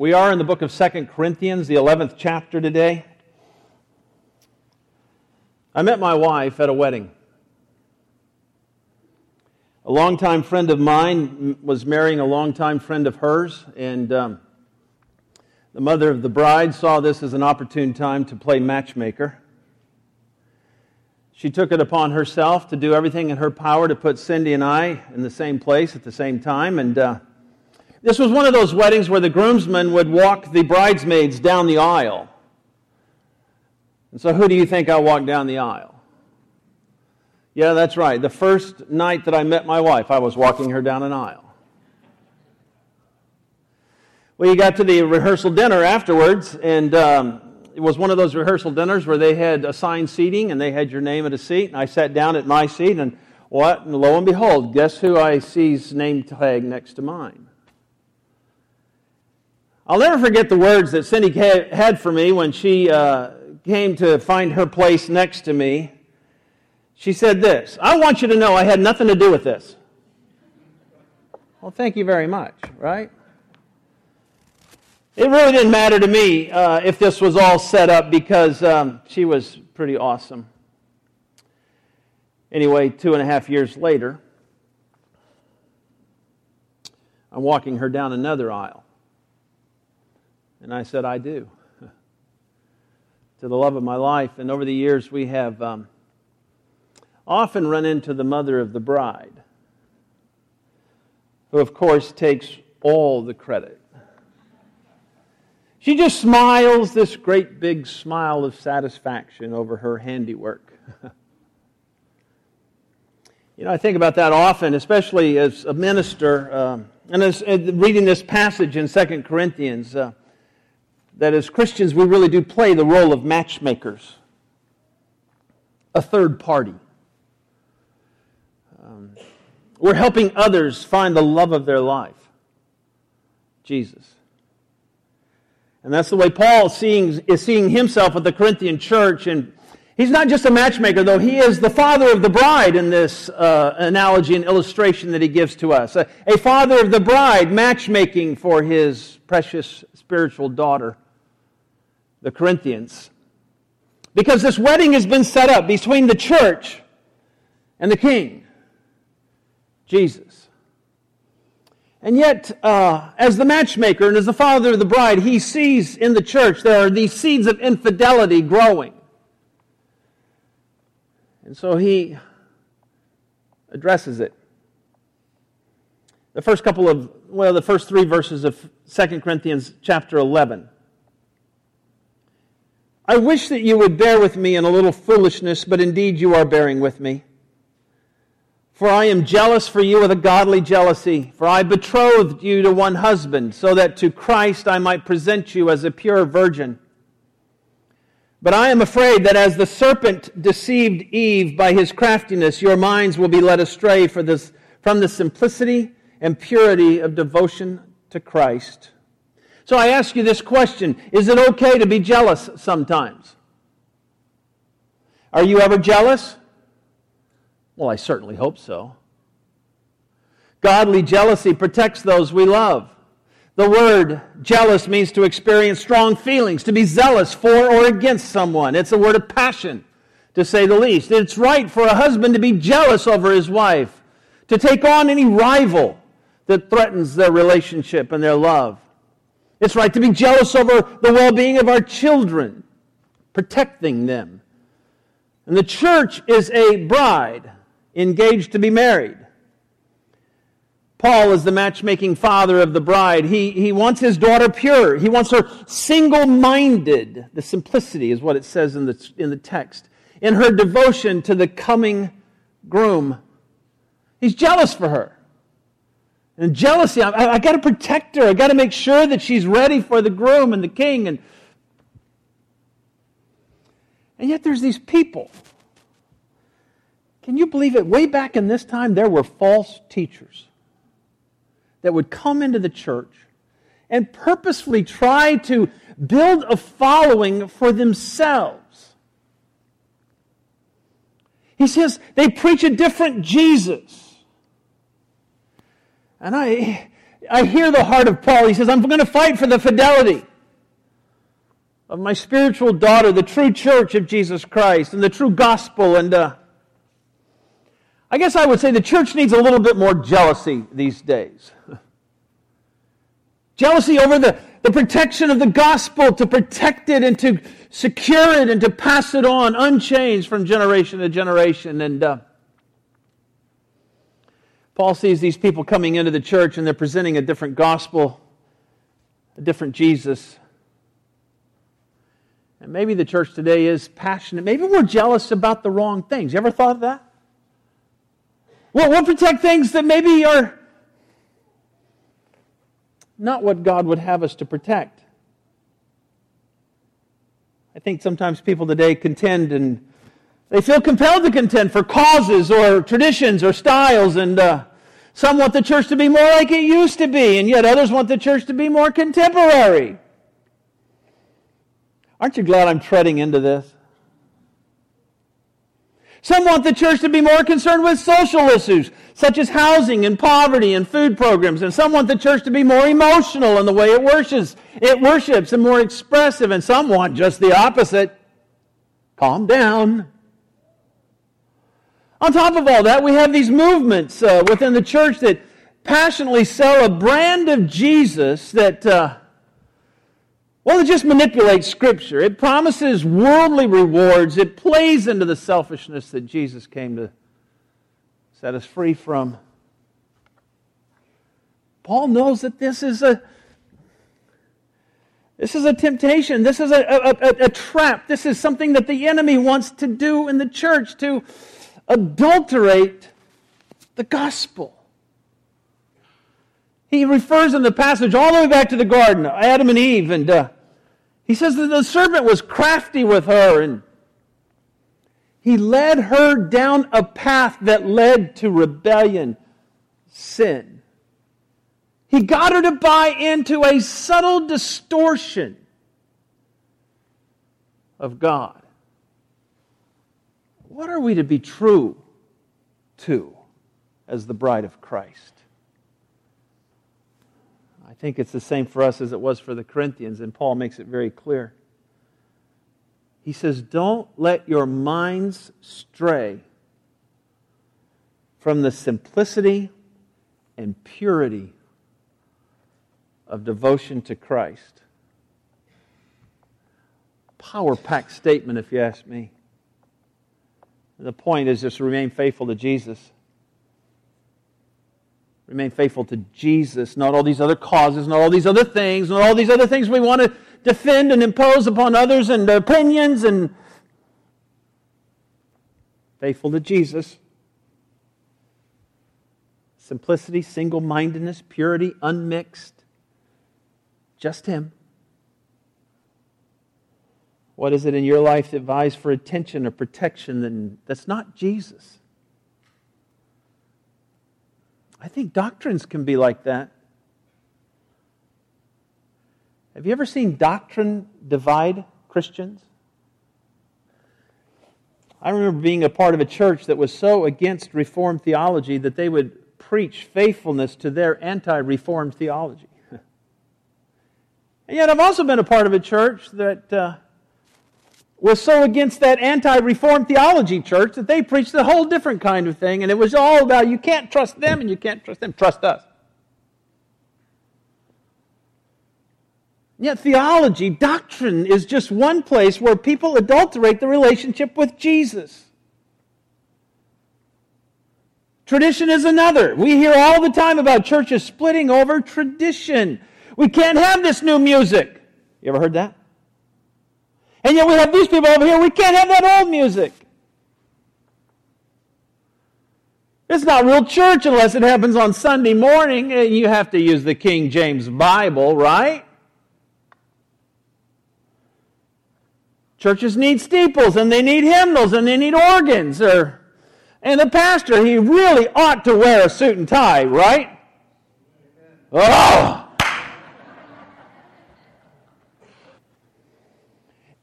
We are in the book of Second Corinthians, the 11th chapter today. I met my wife at a wedding. A longtime friend of mine was marrying a longtime friend of hers, and um, the mother of the bride saw this as an opportune time to play matchmaker. She took it upon herself to do everything in her power to put Cindy and I in the same place at the same time, and uh, this was one of those weddings where the groomsmen would walk the bridesmaids down the aisle. And so, who do you think I walked down the aisle? Yeah, that's right. The first night that I met my wife, I was walking her down an aisle. Well, you got to the rehearsal dinner afterwards, and um, it was one of those rehearsal dinners where they had assigned seating and they had your name at a seat. And I sat down at my seat, and what? And lo and behold, guess who I see's name tag next to mine? I'll never forget the words that Cindy had for me when she uh, came to find her place next to me. She said this I want you to know I had nothing to do with this. Well, thank you very much, right? It really didn't matter to me uh, if this was all set up because um, she was pretty awesome. Anyway, two and a half years later, I'm walking her down another aisle. And I said, I do. to the love of my life. And over the years, we have um, often run into the mother of the bride, who, of course, takes all the credit. She just smiles this great big smile of satisfaction over her handiwork. you know, I think about that often, especially as a minister, um, and as, as, reading this passage in Second Corinthians. Uh, that as Christians we really do play the role of matchmakers, a third party. Um, we're helping others find the love of their life, Jesus. And that's the way Paul seeing, is seeing himself at the Corinthian church. And he's not just a matchmaker, though. He is the father of the bride in this uh, analogy and illustration that he gives to us. A, a father of the bride matchmaking for his precious spiritual daughter the Corinthians. Because this wedding has been set up between the church and the king, Jesus. And yet, uh, as the matchmaker and as the father of the bride, he sees in the church there are these seeds of infidelity growing. And so he addresses it. The first couple of, well, the first three verses of 2 Corinthians chapter 11. I wish that you would bear with me in a little foolishness, but indeed you are bearing with me. For I am jealous for you with a godly jealousy, for I betrothed you to one husband, so that to Christ I might present you as a pure virgin. But I am afraid that as the serpent deceived Eve by his craftiness, your minds will be led astray this, from the simplicity and purity of devotion to Christ. So I ask you this question Is it okay to be jealous sometimes? Are you ever jealous? Well, I certainly hope so. Godly jealousy protects those we love. The word jealous means to experience strong feelings, to be zealous for or against someone. It's a word of passion, to say the least. It's right for a husband to be jealous over his wife, to take on any rival that threatens their relationship and their love. It's right to be jealous over the well being of our children, protecting them. And the church is a bride engaged to be married. Paul is the matchmaking father of the bride. He, he wants his daughter pure. He wants her single minded. The simplicity is what it says in the, in the text. In her devotion to the coming groom. He's jealous for her. And jealousy, I, I got to protect her. I got to make sure that she's ready for the groom and the king. And, and yet there's these people. Can you believe it? Way back in this time, there were false teachers that would come into the church and purposefully try to build a following for themselves. He says they preach a different Jesus. And I, I hear the heart of Paul. He says, I'm going to fight for the fidelity of my spiritual daughter, the true church of Jesus Christ, and the true gospel. And uh, I guess I would say the church needs a little bit more jealousy these days. jealousy over the, the protection of the gospel, to protect it and to secure it and to pass it on unchanged from generation to generation. And uh, Paul sees these people coming into the church and they're presenting a different gospel, a different Jesus. And maybe the church today is passionate. Maybe we're jealous about the wrong things. You ever thought of that? Well, we'll protect things that maybe are not what God would have us to protect. I think sometimes people today contend and they feel compelled to contend for causes or traditions or styles, and uh, some want the church to be more like it used to be, and yet others want the church to be more contemporary. Aren't you glad I'm treading into this? Some want the church to be more concerned with social issues, such as housing and poverty and food programs. And some want the church to be more emotional in the way it worships, it worships and more expressive. And some want just the opposite. Calm down. On top of all that, we have these movements uh, within the church that passionately sell a brand of Jesus that uh, well, it just manipulates Scripture. It promises worldly rewards. It plays into the selfishness that Jesus came to set us free from. Paul knows that this is a this is a temptation. This is a, a, a, a, trap. This is something that the enemy wants to do in the church to adulterate the gospel. He refers in the passage all the way back to the garden, Adam and Eve, and uh, he says that the serpent was crafty with her and he led her down a path that led to rebellion, sin. He got her to buy into a subtle distortion of God. What are we to be true to as the bride of Christ? I think it's the same for us as it was for the Corinthians, and Paul makes it very clear. He says, Don't let your minds stray from the simplicity and purity of devotion to Christ. Power packed statement, if you ask me. The point is just remain faithful to Jesus. Remain faithful to Jesus, not all these other causes, not all these other things, not all these other things we want to defend and impose upon others and opinions and faithful to Jesus. Simplicity, single mindedness, purity, unmixed. Just Him. What is it in your life that vies for attention or protection that's not Jesus? I think doctrines can be like that. Have you ever seen doctrine divide Christians? I remember being a part of a church that was so against Reformed theology that they would preach faithfulness to their anti Reformed theology. and yet, I've also been a part of a church that uh, was so against that anti reformed theology church that they preached a whole different kind of thing, and it was all about you can't trust them and you can't trust them, trust us. Yet theology, doctrine, is just one place where people adulterate the relationship with Jesus. Tradition is another. We hear all the time about churches splitting over tradition. We can't have this new music. You ever heard that? And yet we have these people over here, we can't have that old music. It's not real church unless it happens on Sunday morning and you have to use the King James Bible, right? Churches need steeples and they need hymnals and they need organs or and the pastor he really ought to wear a suit and tie, right? Oh,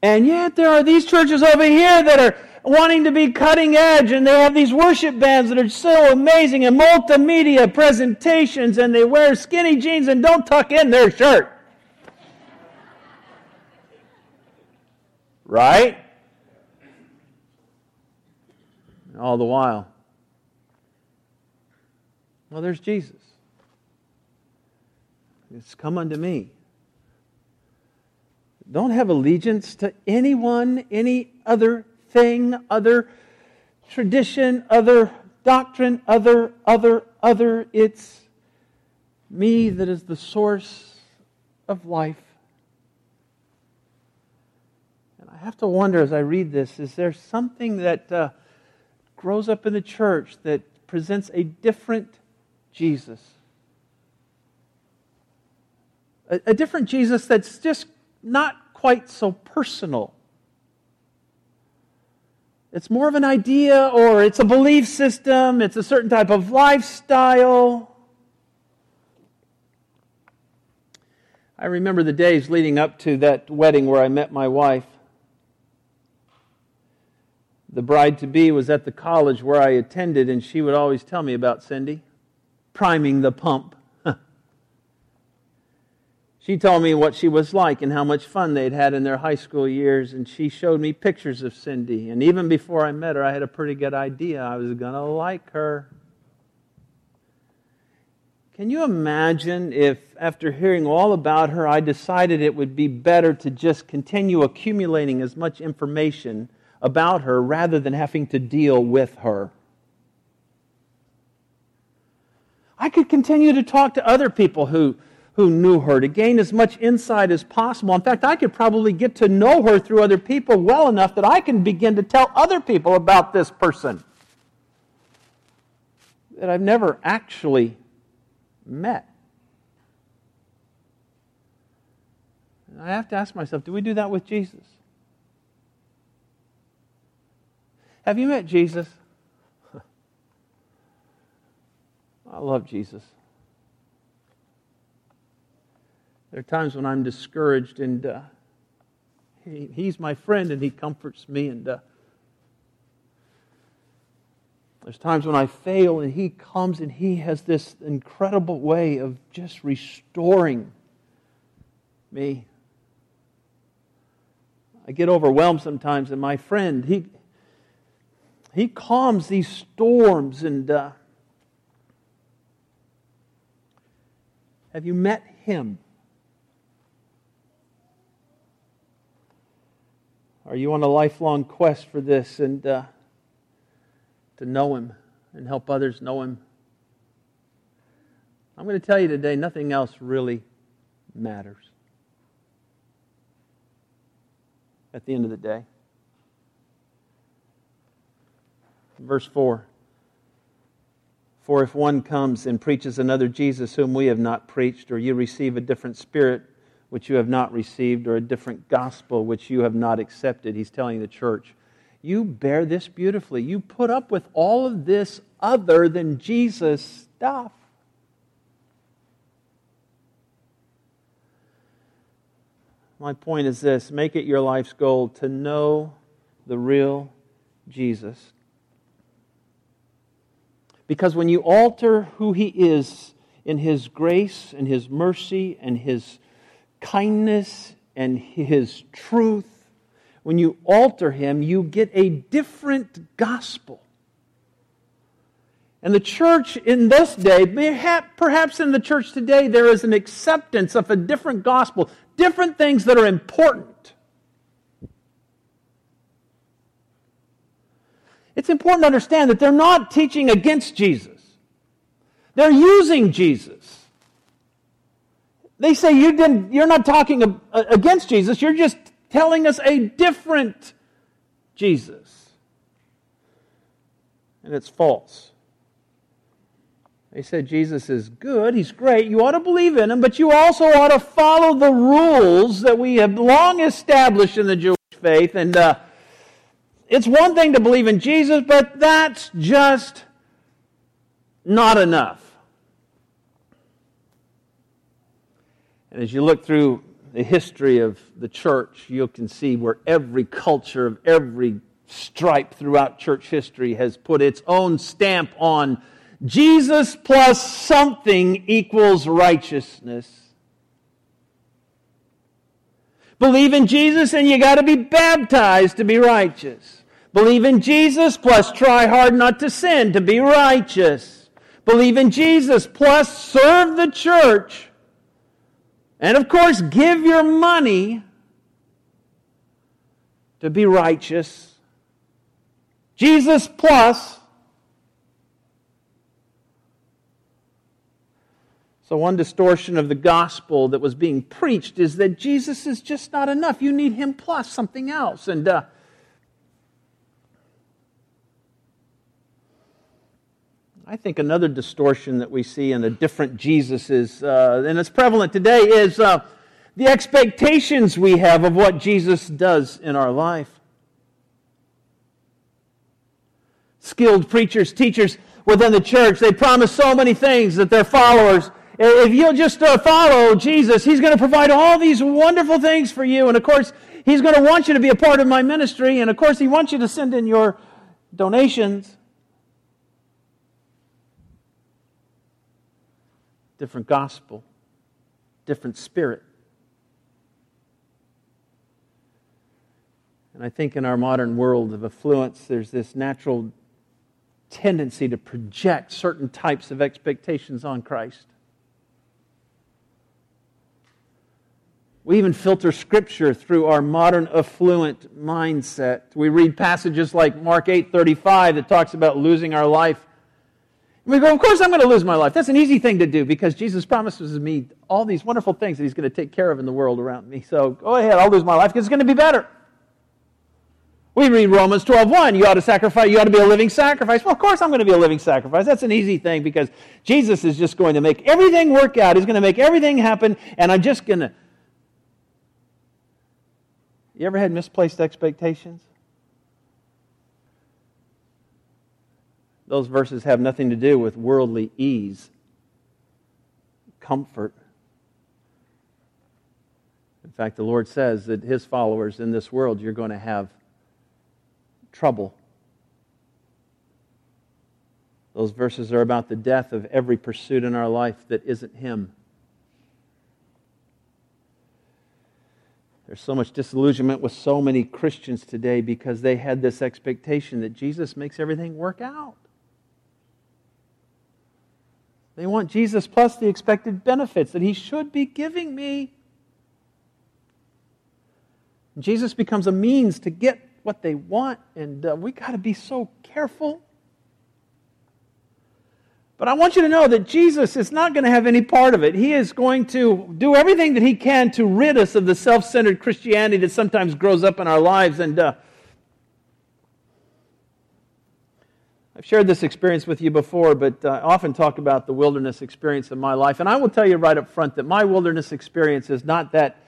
And yet there are these churches over here that are wanting to be cutting edge, and they have these worship bands that are so amazing and multimedia presentations, and they wear skinny jeans and don't tuck in their shirt. Right? All the while. Well, there's Jesus. It's come unto me. Don't have allegiance to anyone, any other thing, other tradition, other doctrine, other, other, other. It's me that is the source of life. And I have to wonder as I read this is there something that uh, grows up in the church that presents a different Jesus? A, a different Jesus that's just not quite so personal. It's more of an idea or it's a belief system, it's a certain type of lifestyle. I remember the days leading up to that wedding where I met my wife. The bride to be was at the college where I attended, and she would always tell me about Cindy, priming the pump. She told me what she was like and how much fun they'd had in their high school years, and she showed me pictures of Cindy. And even before I met her, I had a pretty good idea I was going to like her. Can you imagine if, after hearing all about her, I decided it would be better to just continue accumulating as much information about her rather than having to deal with her? I could continue to talk to other people who who knew her to gain as much insight as possible. In fact, I could probably get to know her through other people well enough that I can begin to tell other people about this person that I've never actually met. And I have to ask myself do we do that with Jesus? Have you met Jesus? I love Jesus. There are times when I'm discouraged, and uh, he, He's my friend, and He comforts me. And uh, there's times when I fail, and He comes, and He has this incredible way of just restoring me. I get overwhelmed sometimes, and my friend, he, he calms these storms. And uh, have you met him? Are you on a lifelong quest for this and uh, to know Him and help others know Him? I'm going to tell you today nothing else really matters at the end of the day. Verse 4 For if one comes and preaches another Jesus whom we have not preached, or you receive a different spirit, which you have not received, or a different gospel which you have not accepted. He's telling the church, You bear this beautifully. You put up with all of this other than Jesus stuff. My point is this make it your life's goal to know the real Jesus. Because when you alter who he is in his grace and his mercy and his kindness and his truth, when you alter him, you get a different gospel. And the church in this day, perhaps in the church today, there is an acceptance of a different gospel, different things that are important. It's important to understand that they're not teaching against Jesus, they're using Jesus. They say you didn't, you're not talking against Jesus, you're just telling us a different Jesus. And it's false. They said Jesus is good, he's great, you ought to believe in him, but you also ought to follow the rules that we have long established in the Jewish faith. And uh, it's one thing to believe in Jesus, but that's just not enough. And as you look through the history of the church, you can see where every culture of every stripe throughout church history has put its own stamp on Jesus plus something equals righteousness. Believe in Jesus and you got to be baptized to be righteous. Believe in Jesus plus try hard not to sin to be righteous. Believe in Jesus plus serve the church. And of course, give your money to be righteous. Jesus plus So, one distortion of the gospel that was being preached is that Jesus is just not enough. You need him plus something else. And uh, I think another distortion that we see in the different Jesuses, uh, and it's prevalent today, is uh, the expectations we have of what Jesus does in our life. Skilled preachers, teachers within the church, they promise so many things that their followers if you'll just uh, follow Jesus, He's going to provide all these wonderful things for you. And of course, He's going to want you to be a part of my ministry. And of course, He wants you to send in your donations. Different gospel, different spirit. And I think in our modern world of affluence, there's this natural tendency to project certain types of expectations on Christ. We even filter Scripture through our modern affluent mindset. We read passages like Mark 8:35 that talks about losing our life. We go, of course I'm going to lose my life. That's an easy thing to do because Jesus promises me all these wonderful things that He's going to take care of in the world around me. So go ahead, I'll lose my life because it's going to be better. We read Romans 12:1. You ought to sacrifice, you ought to be a living sacrifice. Well, of course I'm going to be a living sacrifice. That's an easy thing because Jesus is just going to make everything work out. He's going to make everything happen, and I'm just going to you ever had misplaced expectations? Those verses have nothing to do with worldly ease, comfort. In fact, the Lord says that His followers in this world, you're going to have trouble. Those verses are about the death of every pursuit in our life that isn't Him. There's so much disillusionment with so many Christians today because they had this expectation that Jesus makes everything work out. They want Jesus plus the expected benefits that he should be giving me. Jesus becomes a means to get what they want, and uh, we got to be so careful. But I want you to know that Jesus is not going to have any part of it. He is going to do everything that he can to rid us of the self centered Christianity that sometimes grows up in our lives. And uh, I've shared this experience with you before, but uh, I often talk about the wilderness experience of my life. And I will tell you right up front that my wilderness experience is not that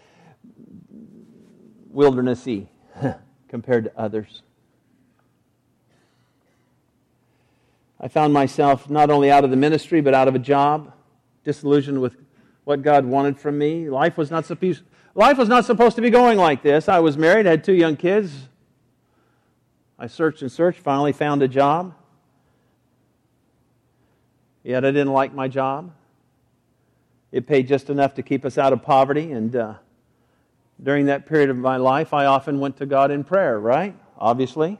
wildernessy compared to others. I found myself not only out of the ministry, but out of a job, disillusioned with what God wanted from me. Life was not supposed, life was not supposed to be going like this. I was married, had two young kids. I searched and searched, finally found a job. Yet I didn't like my job. It paid just enough to keep us out of poverty. And uh, during that period of my life, I often went to God in prayer, right? Obviously.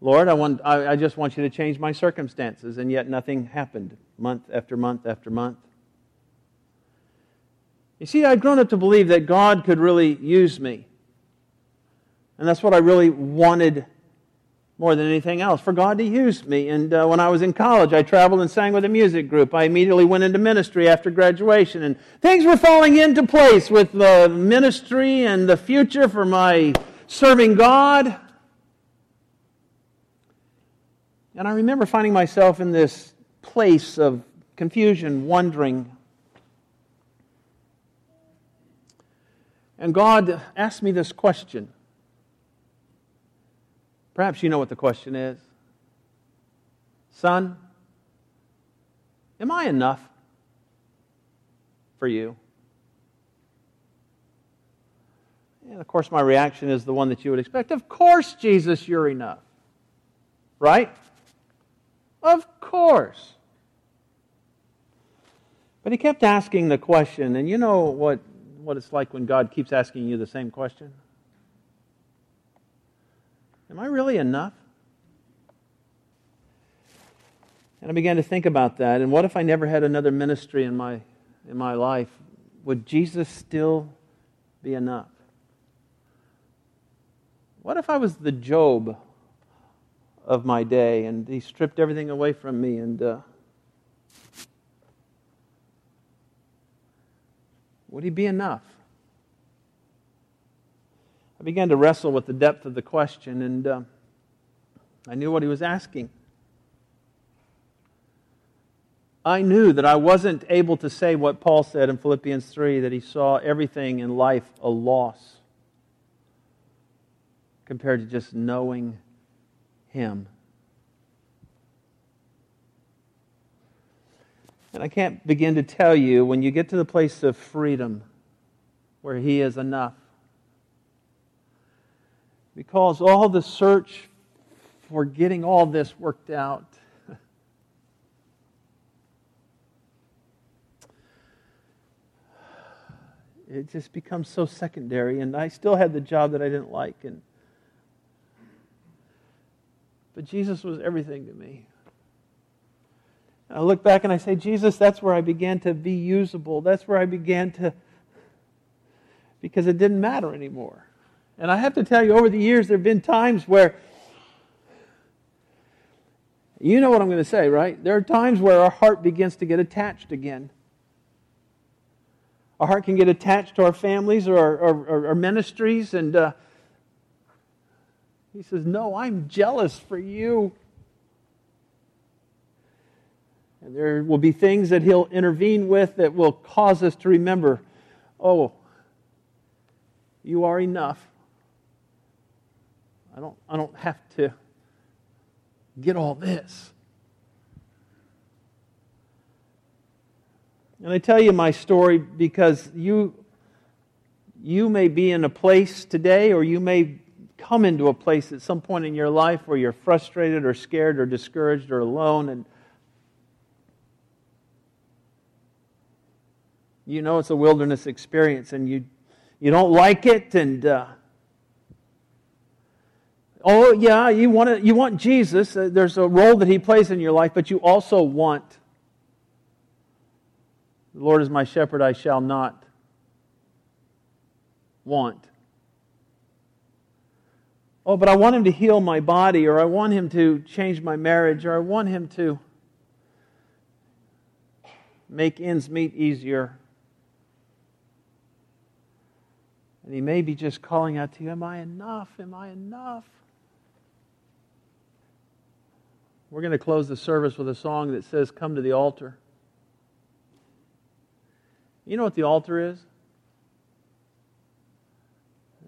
Lord, I, want, I, I just want you to change my circumstances, and yet nothing happened month after month after month. You see, I'd grown up to believe that God could really use me. And that's what I really wanted more than anything else, for God to use me. And uh, when I was in college, I traveled and sang with a music group. I immediately went into ministry after graduation, and things were falling into place with the ministry and the future for my serving God. And I remember finding myself in this place of confusion, wondering. And God asked me this question. Perhaps you know what the question is. Son, am I enough for you? And of course, my reaction is the one that you would expect. Of course, Jesus, you're enough. Right? Of course. But he kept asking the question, and you know what, what it's like when God keeps asking you the same question? Am I really enough? And I began to think about that. And what if I never had another ministry in my, in my life? Would Jesus still be enough? What if I was the Job of my day and he stripped everything away from me and uh, would he be enough? I began to wrestle with the depth of the question and uh, I knew what he was asking. I knew that I wasn't able to say what Paul said in Philippians 3 that he saw everything in life a loss compared to just knowing him. And I can't begin to tell you when you get to the place of freedom where he is enough. Because all the search for getting all this worked out it just becomes so secondary. And I still had the job that I didn't like. And but Jesus was everything to me. And I look back and I say, Jesus, that's where I began to be usable. That's where I began to, because it didn't matter anymore. And I have to tell you, over the years, there have been times where, you know what I'm going to say, right? There are times where our heart begins to get attached again. Our heart can get attached to our families or our, our, our ministries. And uh, he says, No, I'm jealous for you. And there will be things that he'll intervene with that will cause us to remember oh, you are enough. I don't, I don't have to get all this. And I tell you my story because you, you may be in a place today, or you may come into a place at some point in your life where you're frustrated or scared or discouraged or alone. And you know it's a wilderness experience and you, you don't like it. And. Uh, oh yeah you want to, you want jesus uh, there's a role that he plays in your life but you also want the Lord is my shepherd, I shall not want. Oh, but I want him to heal my body, or I want him to change my marriage, or I want him to make ends meet easier. And he may be just calling out to you, Am I enough? Am I enough? We're going to close the service with a song that says, Come to the altar. You know what the altar is?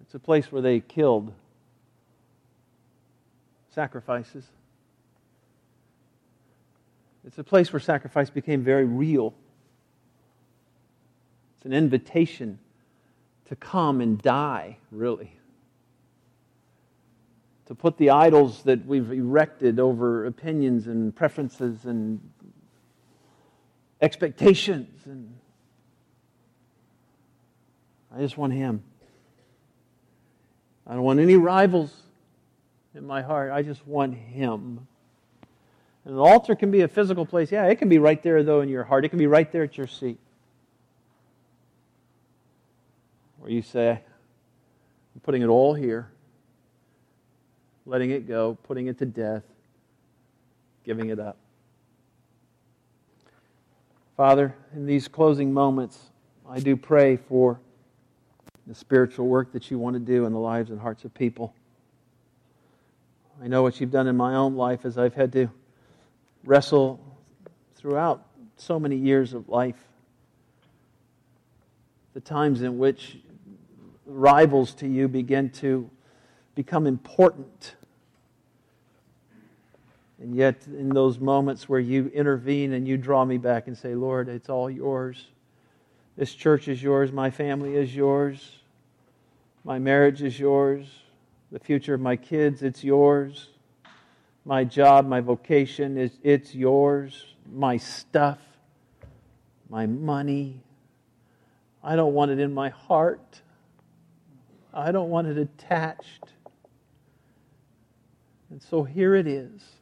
It's a place where they killed sacrifices. It's a place where sacrifice became very real. It's an invitation to come and die, really. To put the idols that we've erected over opinions and preferences and expectations and I just want Him. I don't want any rivals in my heart. I just want Him. And an altar can be a physical place. Yeah, it can be right there, though, in your heart. It can be right there at your seat. Where you say, I'm putting it all here, letting it go, putting it to death, giving it up. Father, in these closing moments, I do pray for the spiritual work that you want to do in the lives and hearts of people. I know what you've done in my own life as I've had to wrestle throughout so many years of life. The times in which rivals to you begin to become important. And yet, in those moments where you intervene and you draw me back and say, Lord, it's all yours. This church is yours. My family is yours. My marriage is yours. The future of my kids, it's yours. My job, my vocation, is it's yours. My stuff, my money. I don't want it in my heart. I don't want it attached. And so here it is.